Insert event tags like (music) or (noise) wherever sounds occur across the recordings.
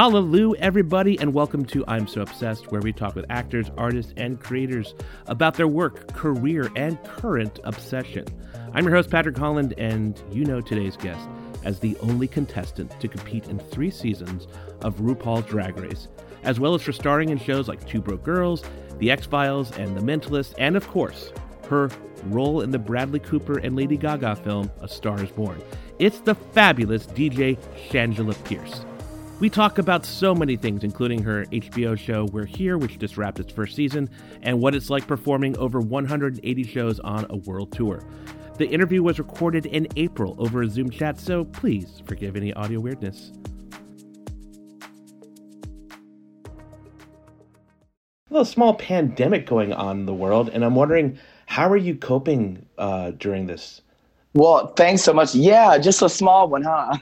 Hallelujah, everybody, and welcome to I'm So Obsessed, where we talk with actors, artists, and creators about their work, career, and current obsession. I'm your host, Patrick Holland, and you know today's guest as the only contestant to compete in three seasons of RuPaul's Drag Race, as well as for starring in shows like Two Broke Girls, The X Files, and The Mentalist, and of course, her role in the Bradley Cooper and Lady Gaga film A Star is Born. It's the fabulous DJ Shangela Pierce. We talk about so many things, including her HBO show We're Here, which just wrapped its first season, and what it's like performing over 180 shows on a world tour. The interview was recorded in April over a Zoom chat, so please forgive any audio weirdness. A little small pandemic going on in the world, and I'm wondering how are you coping uh, during this? Well, thanks so much. Yeah, just a small one, huh?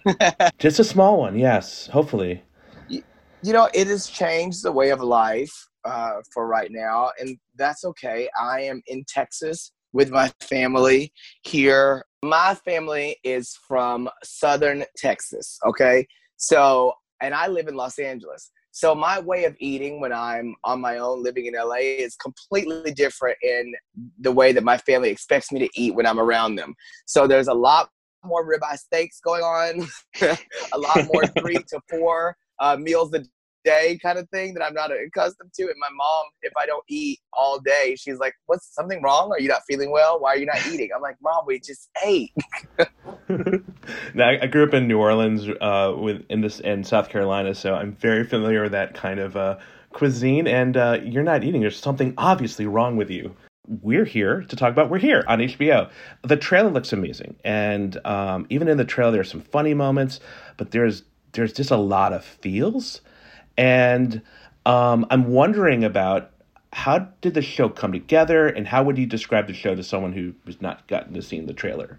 (laughs) just a small one, yes, hopefully. You, you know, it has changed the way of life uh, for right now, and that's okay. I am in Texas with my family here. My family is from southern Texas, okay? So, and I live in Los Angeles. So my way of eating when I'm on my own living in LA is completely different in the way that my family expects me to eat when I'm around them. So there's a lot more ribeye steaks going on, (laughs) a lot more (laughs) three to four uh, meals a day kind of thing that I'm not accustomed to. And my mom, if I don't eat all day, she's like, "What's something wrong? Are you not feeling well? Why are you not eating?" I'm like, "Mom, we just ate." (laughs) now, I grew up in New Orleans, uh, with in this in South Carolina, so I'm very familiar with that kind of uh, cuisine. And uh, you're not eating. There's something obviously wrong with you. We're here to talk about We're Here on HBO. The trailer looks amazing, and um, even in the trailer, there's some funny moments, but there's there's just a lot of feels and um, I'm wondering about how did the show come together, and how would you describe the show to someone who has not gotten to see the trailer?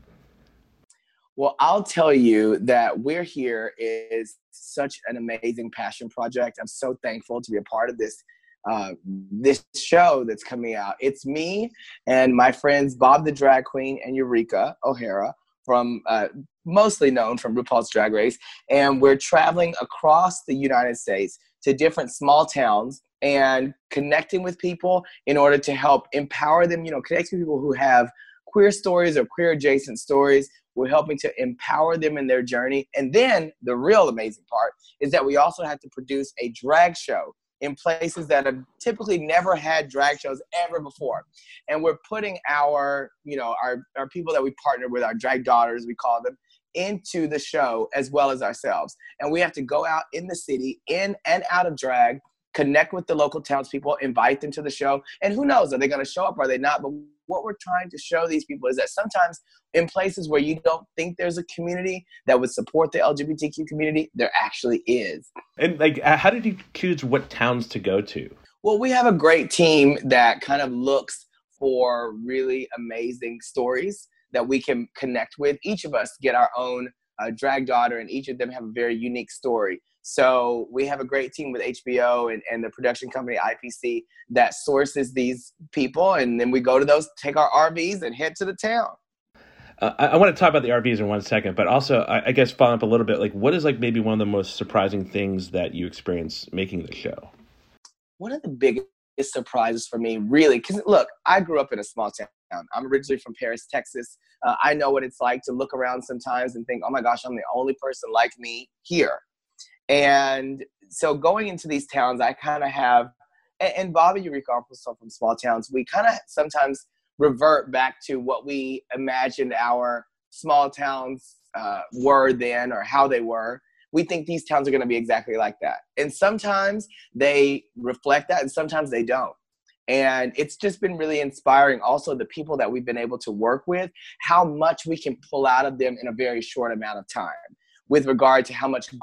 Well, I'll tell you that We're Here is such an amazing passion project. I'm so thankful to be a part of this uh, this show that's coming out. It's me and my friends Bob the Drag Queen and Eureka O'Hara from uh, mostly known from RuPaul's Drag Race, and we're traveling across the United States to different small towns and connecting with people in order to help empower them, you know, connecting people who have queer stories or queer adjacent stories. We're helping to empower them in their journey. And then the real amazing part is that we also have to produce a drag show in places that have typically never had drag shows ever before. And we're putting our, you know, our, our people that we partner with, our drag daughters, we call them, into the show as well as ourselves. And we have to go out in the city, in and out of drag, connect with the local townspeople, invite them to the show. And who knows, are they going to show up? Or are they not? But what we're trying to show these people is that sometimes in places where you don't think there's a community that would support the LGBTQ community, there actually is. And like, how did you choose what towns to go to? Well, we have a great team that kind of looks for really amazing stories that we can connect with. Each of us get our own uh, drag daughter, and each of them have a very unique story. So we have a great team with HBO and, and the production company IPC that sources these people, and then we go to those, take our RVs, and head to the town. Uh, I, I, want to talk about the RVs in one second, but also I, I guess following up a little bit, like what is like maybe one of the most surprising things that you experienced making the show? One of the biggest surprises for me, really, because look, I grew up in a small town. I'm originally from Paris, Texas. Uh, I know what it's like to look around sometimes and think, oh my gosh, I'm the only person like me here. And so going into these towns, I kind of have, and, and Bobby Eureka also from small towns, we kind of sometimes revert back to what we imagined our small towns uh, were then or how they were. We think these towns are going to be exactly like that. And sometimes they reflect that and sometimes they don't. And it's just been really inspiring. Also, the people that we've been able to work with, how much we can pull out of them in a very short amount of time with regard to how much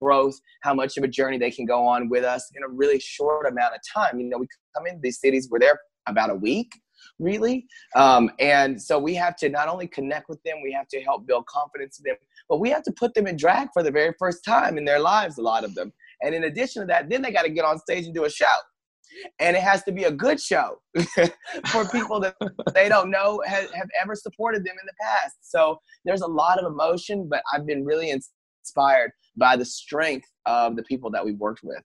growth, how much of a journey they can go on with us in a really short amount of time. You know, we come into these cities, we're there about a week, really. Um, and so we have to not only connect with them, we have to help build confidence in them, but we have to put them in drag for the very first time in their lives, a lot of them. And in addition to that, then they got to get on stage and do a show and it has to be a good show (laughs) for people that they don't know have, have ever supported them in the past. So there's a lot of emotion, but I've been really inspired by the strength of the people that we've worked with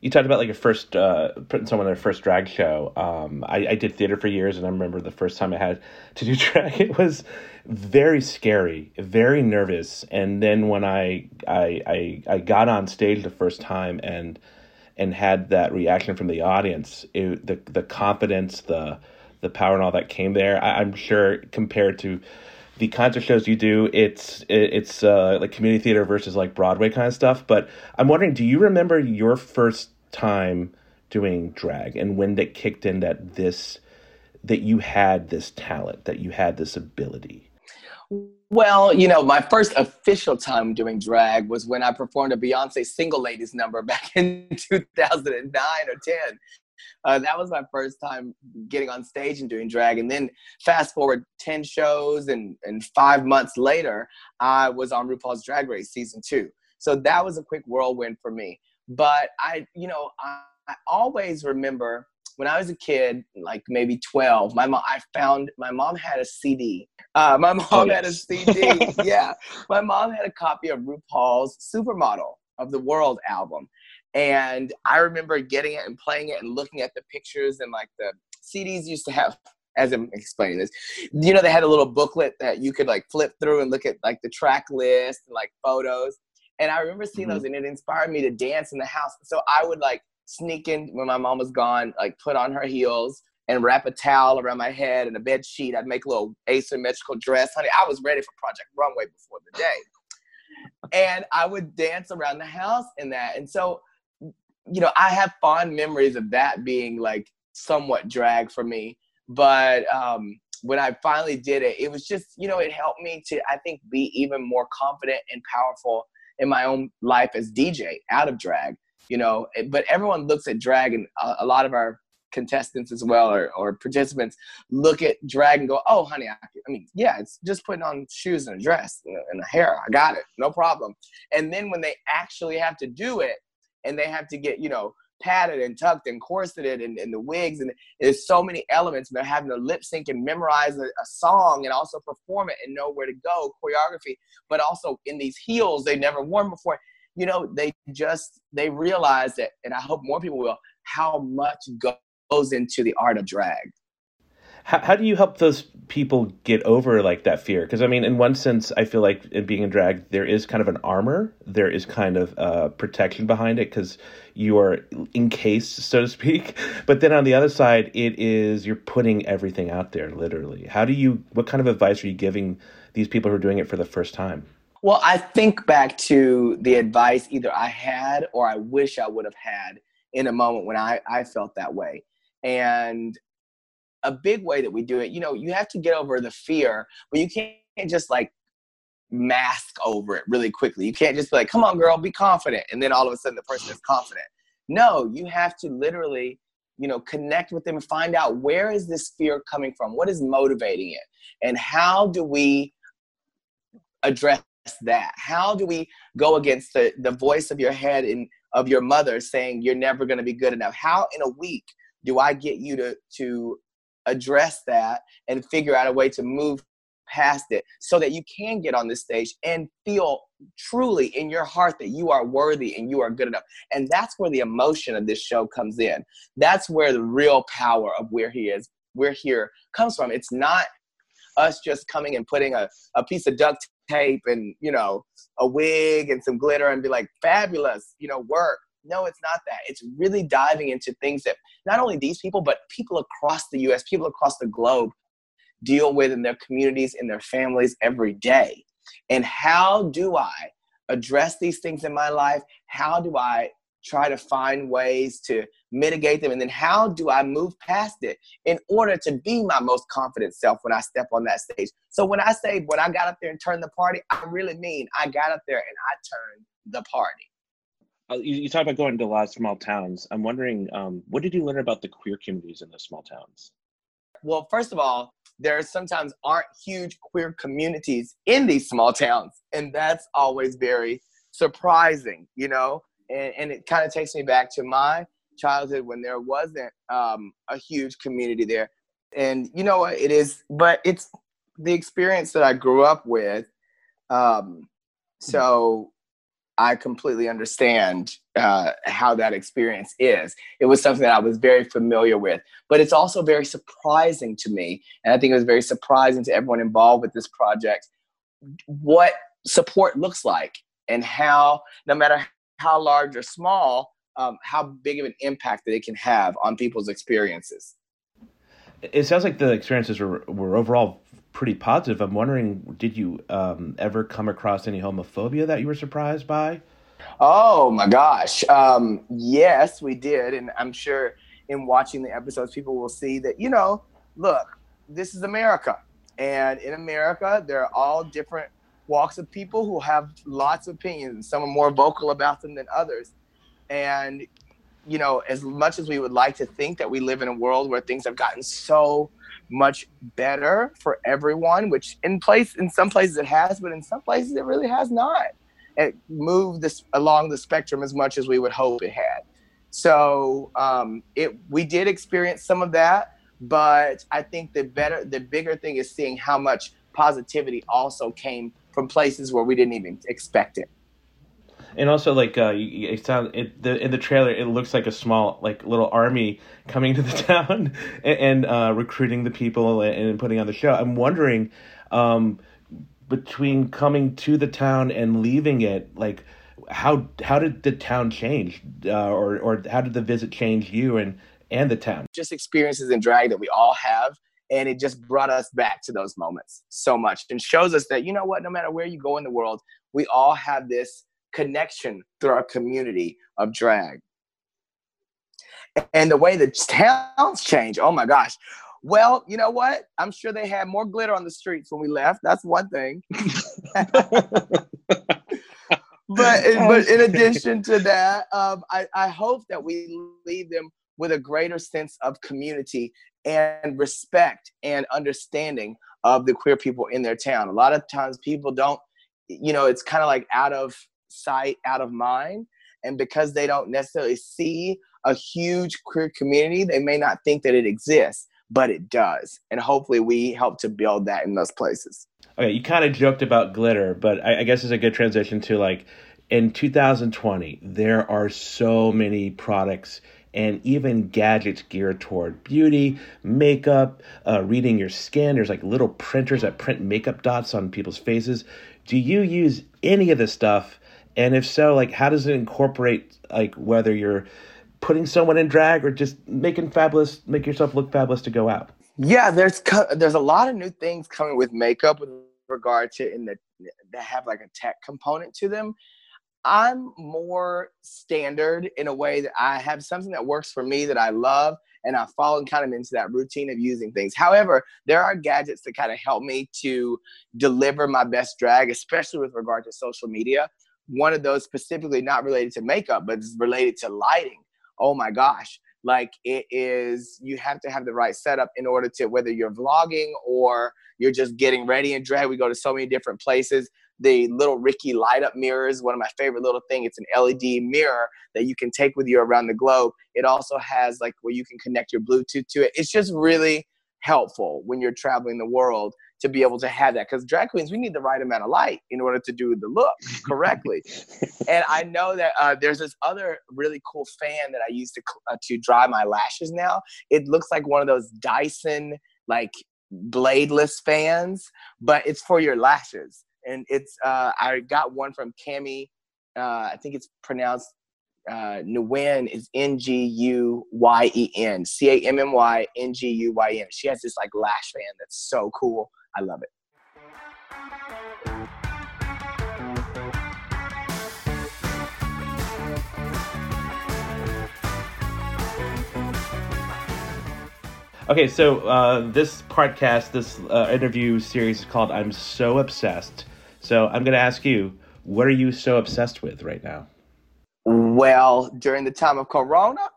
you talked about like your first uh, putting someone in their first drag show. Um, I, I, did theater for years, and I remember the first time I had to do (laughs) drag. It was very scary, very nervous. And then when I I I, I got on stage the first time and and had that reaction from the audience, it, the the confidence, the the power, and all that came there. I, I'm sure compared to the of shows you do, it's it's uh, like community theater versus like Broadway kind of stuff. But I'm wondering, do you remember your first time doing drag and when that kicked in that this that you had this talent, that you had this ability? Well, you know, my first official time doing drag was when I performed a Beyonce single ladies number (laughs) back in 2009 or 10 uh, that was my first time getting on stage and doing drag. And then fast forward 10 shows and, and five months later, I was on RuPaul's Drag Race season two. So that was a quick whirlwind for me. But I, you know, I, I always remember when I was a kid, like maybe 12, my mom, I found my mom had a CD. Uh, my (laughs) mom oh, yes. had a CD. (laughs) yeah. My mom had a copy of RuPaul's Supermodel of the World album. And I remember getting it and playing it and looking at the pictures and like the CDs used to have as I'm explaining this, you know, they had a little booklet that you could like flip through and look at like the track list and like photos. And I remember seeing mm-hmm. those and it inspired me to dance in the house. So I would like sneak in when my mom was gone, like put on her heels and wrap a towel around my head and a bed sheet. I'd make a little asymmetrical dress. Honey, I was ready for Project Runway before the day. And I would dance around the house in that. And so you know, I have fond memories of that being like somewhat drag for me. But um, when I finally did it, it was just, you know, it helped me to, I think, be even more confident and powerful in my own life as DJ out of drag, you know. Eh, but everyone looks at drag, and a, a lot of our contestants as well or, or participants look at drag and go, oh, honey, I, I mean, yeah, it's just putting on shoes and a dress and a hair. I got it, no problem. And then when they actually have to do it, and they have to get you know padded and tucked and corseted and, and the wigs and there's so many elements and they're having to lip sync and memorize a, a, song and also perform it and know where to go choreography but also in these heels they've never worn before you know they just they realize that and i hope more people will how much goes into the art of drag. How, how do you help those people get over like that fear? Because i mean in one sense i feel like in being in drag there is kind of an armor there is kind of uh, protection behind it because you are encased so to speak. (laughs) But then on the other side it is you're putting everything out there literally. How do you what kind of advice are you giving these people who are doing it for the first time well i think back to the advice either i had or i wish i would have had in a moment when i i felt that way and a big way that we do it, you know, you have to get over the fear, but you can't just like mask over it really quickly. You can't just be like, come on, girl, be confident. And then all of a sudden the person is confident. No, you have to literally, you know, connect with them and find out where is this fear coming from? What is motivating it? And how do we address that? How do we go against the, the voice of your head and of your mother saying you're never going to be good enough? How in a week do I get you to to address that and figure out a way to move past it so that you can get on the stage and feel truly in your heart that you are worthy and you are good enough. And that's where the emotion of this show comes in. That's where the real power of where he is, we're here comes from. It's not us just coming and putting a, a piece of duct tape and, you know, a wig and some glitter and be like, fabulous, you know, work. No, it's not that. It's really diving into things that not only these people, but people across the US, people across the globe deal with in their communities, in their families every day. And how do I address these things in my life? How do I try to find ways to mitigate them? And then how do I move past it in order to be my most confident self when I step on that stage? So when I say when I got up there and turned the party, I really mean I got up there and I turned the party. Uh, you, you talk about going to a lot of small towns. I'm wondering, um, what did you learn about the queer communities in those small towns? Well, first of all, there sometimes aren't huge queer communities in these small towns, and that's always very surprising, you know. And, and it kind of takes me back to my childhood when there wasn't um, a huge community there. And you know what? It is, but it's the experience that I grew up with. Um, so I completely understand uh, how that experience is. It was something that I was very familiar with, but it's also very surprising to me. And I think it was very surprising to everyone involved with this project what support looks like and how, no matter how large or small, um, how big of an impact that it can have on people's experiences. It sounds like the experiences were, were overall pretty positive. I'm wondering, did you um, ever come across any homophobia that you were surprised by? Oh my gosh. Um, yes, we did. And I'm sure in watching the episodes, people will see that, you know, look, this is America. And in America, there are all different walks of people who have lots of opinions. Some are more vocal about them than others. And, you know, as much as we would like to think that we live in a world where things have gotten so much better for everyone, which in place in some places it has, but in some places it really has not. It moved this along the spectrum as much as we would hope it had. So um, it we did experience some of that, but I think the better the bigger thing is seeing how much positivity also came from places where we didn't even expect it and also like uh, it sounds it the in the trailer it looks like a small like little army coming to the (laughs) town and, and uh, recruiting the people and, and, putting on the show. I'm wondering um, between coming to the town and leaving it, like how how did the town change, uh, or or how did the visit change you and and the town? Just experiences in drag that we all have. And it just brought us back to those moments so much and shows us that, you know what, no matter where you go in the world, we all have this connection through our community of drag. And the way the towns change, oh my gosh. Well, you know what? I'm sure they had more glitter on the streets when we left. That's one thing. (laughs) but (laughs) but in addition to that, um, I, I hope that we leave them with a greater sense of community and respect and understanding of the queer people in their town. A lot of times people don't, you know, it's kind of like out of sight, out of mind. And because they don't necessarily see a huge queer community, they may not think that it exists, but it does. And hopefully, we help to build that in those places. Okay, you kind of joked about glitter, but I, I guess it's a good transition to like in 2020, there are so many products and even gadgets geared toward beauty, makeup, uh, reading your skin. There's like little printers that print makeup dots on people's faces. Do you use any of this stuff? And if so, like how does it incorporate like whether you're putting someone in drag or just making fabulous, make yourself look fabulous to go out? Yeah, there's there's a lot of new things coming with makeup with regard to in the that have like a tech component to them. I'm more standard in a way that I have something that works for me that I love, and I've fallen kind of into that routine of using things. However, there are gadgets that kind of help me to deliver my best drag, especially with regard to social media one of those specifically not related to makeup, but it's related to lighting. Oh my gosh. Like it is, you have to have the right setup in order to, whether you're vlogging or you're just getting ready and drag. We go to so many different places. The little Riki light up mirrors, one of my favorite little thing. It's an LED mirror that you can take with you around the globe. It also has like where you can connect your Bluetooth to it. It's just really helpful when you're traveling the world to be able to have that because drag queens we need the right amount of light in order to do the look correctly (laughs) and i know that uh, there's this other really cool fan that i use to uh, to dry my lashes now it looks like one of those dyson like bladeless fans but it's for your lashes and it's uh, i got one from Cammy uh, i think it's pronounced uh, Nguyen is N G U Y E N, C A M M Y N G U Y N. She has this like lash fan that's so cool. I love it. Okay, so uh, this podcast, this uh, interview series is called I'm So Obsessed. So I'm going to ask you, what are you so obsessed with right now? Well, during the time of Corona,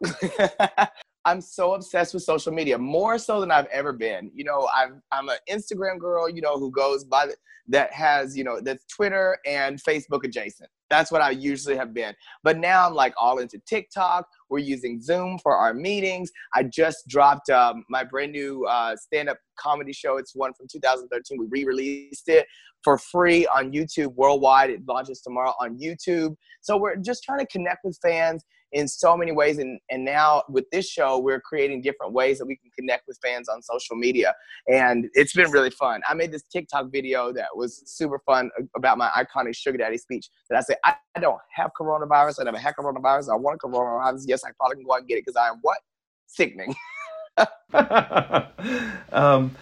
(laughs) I'm so obsessed with social media, more so than I've ever been. You know, I'm I'm an Instagram girl, you know, who goes by the, that has, you know, that's Twitter and Facebook adjacent. That's what I usually have been. But now I'm like all into TikTok. We're using Zoom for our meetings. I just dropped um, my brand new uh, stand-up comedy show. It's one from 2013. We re-released it for free on YouTube worldwide. It launches tomorrow on YouTube. So we're just trying to connect with fans in so many ways. And, and now with this show, we're creating different ways that we can connect with fans on social media. And it's been really fun. I made this TikTok video that was super fun about my iconic Sugar Daddy speech that I said, I, I don't have coronavirus. I never had coronavirus. I want coronavirus. Yes, I probably can go out and get it because I am what? Sickening. (laughs) (laughs) um,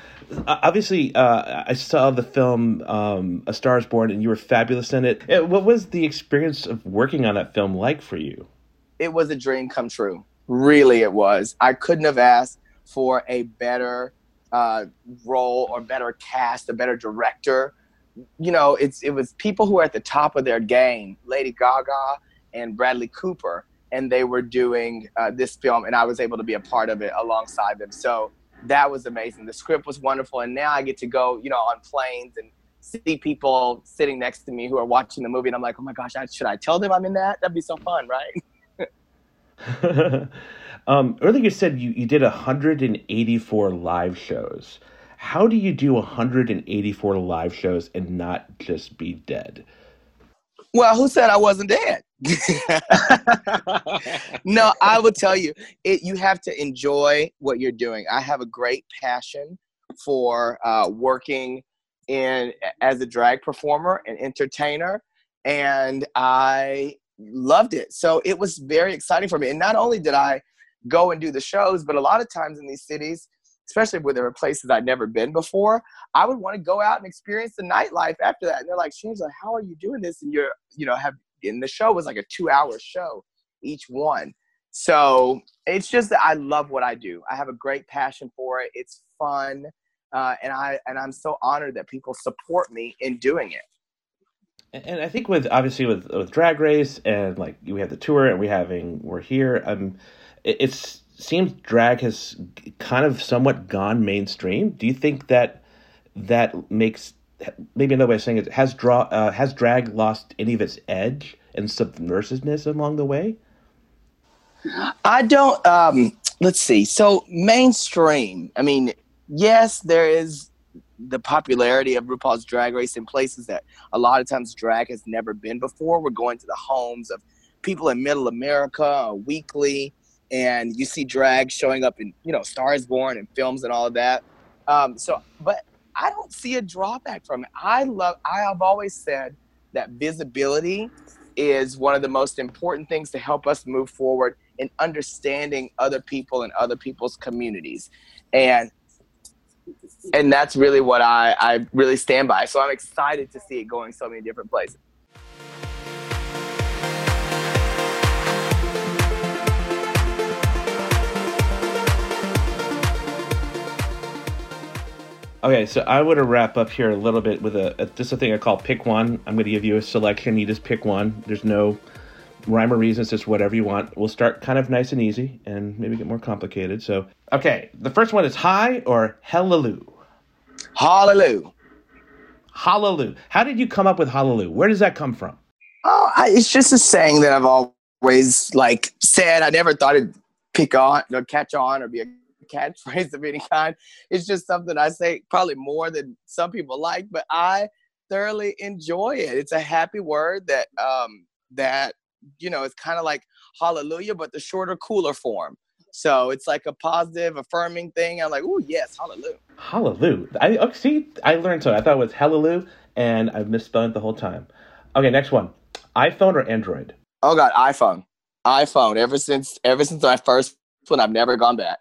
obviously, uh, I saw the film um, A Star Is Born, and you were fabulous in it. Uh, what was the experience of working on that film like for you? It was a dream come true. Really, it was. I couldn't have asked for a better uh, role or better cast, a better director. You know, it's it was people who were at the top of their game, Lady Gaga and Bradley Cooper, and they were doing uh, this film, and I was able to be a part of it alongside them. So that was amazing. The script was wonderful, and now I get to go, you know, on planes and see people sitting next to me who are watching the movie, and I'm like, oh my gosh, I, should I tell them I'm in that? That'd be so fun, right? (laughs) (laughs) um, earlier you said you, you did 184 live shows. How do you do 184 live shows and not just be dead? Well, who said I wasn't dead? (laughs) no, I will tell you, it, you have to enjoy what you're doing. I have a great passion for uh, working in as a drag performer and entertainer, and I loved it. So it was very exciting for me. And not only did I go and do the shows, but a lot of times in these cities, especially where there were places I'd never been before, I would want to go out and experience the nightlife after that. And they're like, Shangela, how are you doing this? And you're, you know, have, and the show was like a two hour show, each one. So it's just that I love what I do. I have a great passion for it. It's fun. Uh, and I, and I'm so honored that people support me in doing it and I think with obviously with with Drag Race and like we have the tour and we having we're here. Um, it it's, seems drag has kind of somewhat gone mainstream. Do you think that that makes maybe another way of saying it has draw uh, has drag lost any of its edge and subversiveness along the way? I don't. Um, let's see. So mainstream. I mean, yes, there is the popularity of RuPaul's Drag Race in places that a lot of times drag has never been before. We're going to the homes of people in Middle America uh, weekly, and you see drag showing up in you know Stars Born and films and all of that. Um, so, but I don't see a drawback from it. I love. I have always said that visibility is one of the most important things to help us move forward in understanding other people and other people's communities. And and that's really what I, I really stand by. So I'm excited to see it going so many different places. Okay, so I want to wrap up here a little bit with a, a just a thing I call pick one. I'm going to give you a selection. You just pick one. There's no rhyme or reason. It's just whatever you want. We'll start kind of nice and easy, and maybe get more complicated. So, okay, the first one is hi or hallelujah. Hallelujah. Hallelujah. How did you come up with halleloo? Where does that come from? Oh, I, it's just a saying that I've always like said. I never thought it'd pick on or catch on or be a catchphrase (laughs) of any kind. It's just something I say probably more than some people like, but I thoroughly enjoy it. It's a happy word that um that you know it's kind of like hallelujah, but the shorter, cooler form. So it's like a positive, affirming thing. I'm like, oh yes, halleloo. Hallelujah. I oh, see. I learned so. I thought it was hallelujah, and I've misspelled it the whole time. Okay, next one. iPhone or Android? Oh God, iPhone. iPhone. Ever since ever since my first one, I've never gone back.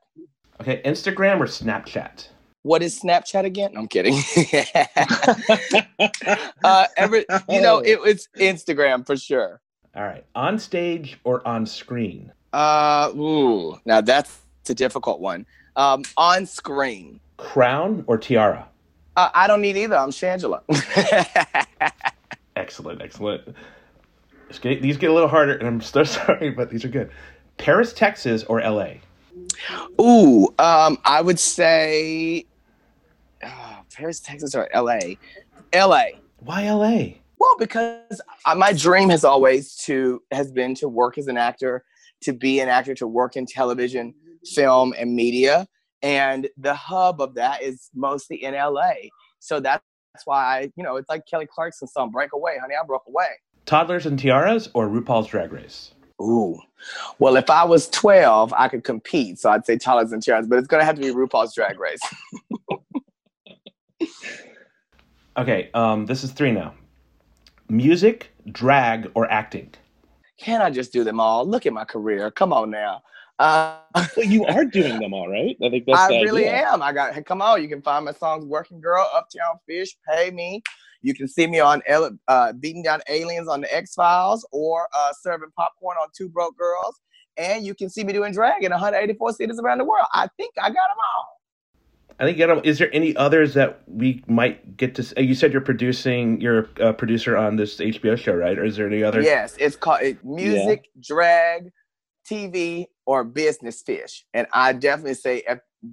Okay, Instagram or Snapchat? What is Snapchat again? I'm kidding. (laughs) uh, every, you know, it was Instagram for sure. All right, on stage or on screen? Uh, ooh, now that's a difficult one. Um, on screen. Crown or tiara? Uh, I don't need either. I'm Shangela. (laughs) excellent, excellent. Get, these get a little harder, and I'm so (laughs) sorry, but these are good. Paris, Texas, or LA? Ooh, um, I would say uh, Paris, Texas, or L.A. L.A. Why L.A.? Well, because my dream has always to has been to work as an actor, to be an actor, to work in television, film, and media. And the hub of that is mostly in LA. So that's why I, you know, it's like Kelly Clarkson song, Break Away, honey, I broke away. Toddlers and Tiaras or RuPaul's Drag Race? Ooh. Well, if I was 12, I could compete. So I'd say Toddlers and Tiaras, but it's going to have to be RuPaul's Drag Race. (laughs) okay, um, this is three now music, drag, or acting? Can I just do them all? Look at my career. Come on now. Uh, (laughs) well, you are doing them all, right? I think that's. I really idea. am. I got. Hey, come on, you can find my songs "Working Girl," "Uptown Fish," "Pay Me." You can see me on uh, beating down aliens on the X Files or uh, serving popcorn on Two Broke Girls, and you can see me doing drag in 184 cities around the world. I think I got them all. I think you is there any others that we might get to? Uh, you said you're producing, you're a producer on this HBO show, right? Or is there any other? Yes, it's called it, music, yeah. drag, TV, or business fish. And I definitely say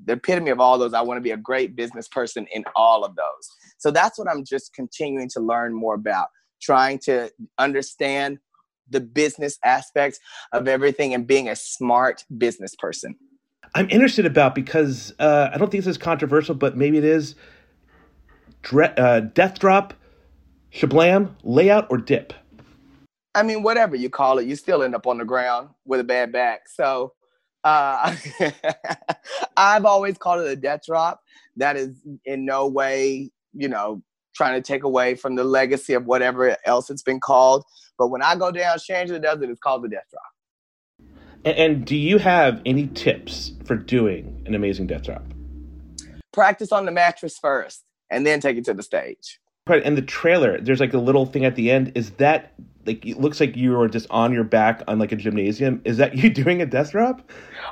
the epitome of all those. I want to be a great business person in all of those. So that's what I'm just continuing to learn more about, trying to understand the business aspects of everything and being a smart business person. I'm interested about because uh, I don't think this is controversial, but maybe it is. Dre- uh, death drop, shablam, layout, or dip. I mean, whatever you call it, you still end up on the ground with a bad back. So uh, (laughs) I've always called it a death drop. That is in no way, you know, trying to take away from the legacy of whatever else it's been called. But when I go down, Shangela does it, it's called the death drop. And, and do you have any tips for doing an amazing death drop? Practice on the mattress first, and then take it to the stage. Right, and the trailer, there's like a little thing at the end. Is that like it looks like you are just on your back on like a gymnasium? Is that (laughs) you doing a death drop?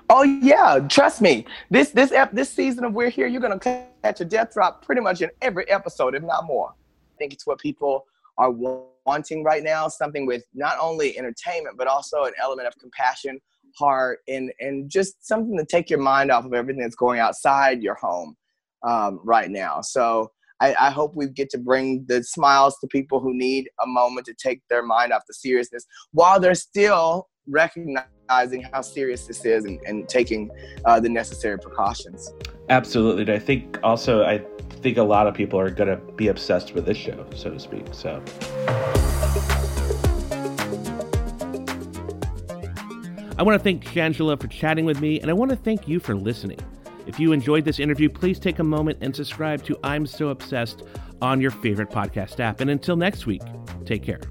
Oh yeah, trust me. This this ep- this season of We're Here, you're gonna catch a death drop pretty much in every episode, if not more. I think it's what people are wanting right now. Something with not only entertainment but also an element of compassion heart and and just something to take your mind off of everything that's going outside your home um, right now. So I, I, hope we get to bring the smiles to people who need a moment to take their mind off the seriousness while they're still recognizing how serious this is and, and taking uh, the necessary precautions. Absolutely. I think also i think a lot of people are going to be obsessed with this show so to speak so I want to thank Shangela for chatting with me, and I want to thank you for listening. If you enjoyed this interview, please take a moment and subscribe to I'm So Obsessed on your favorite podcast app. And until next week, take care.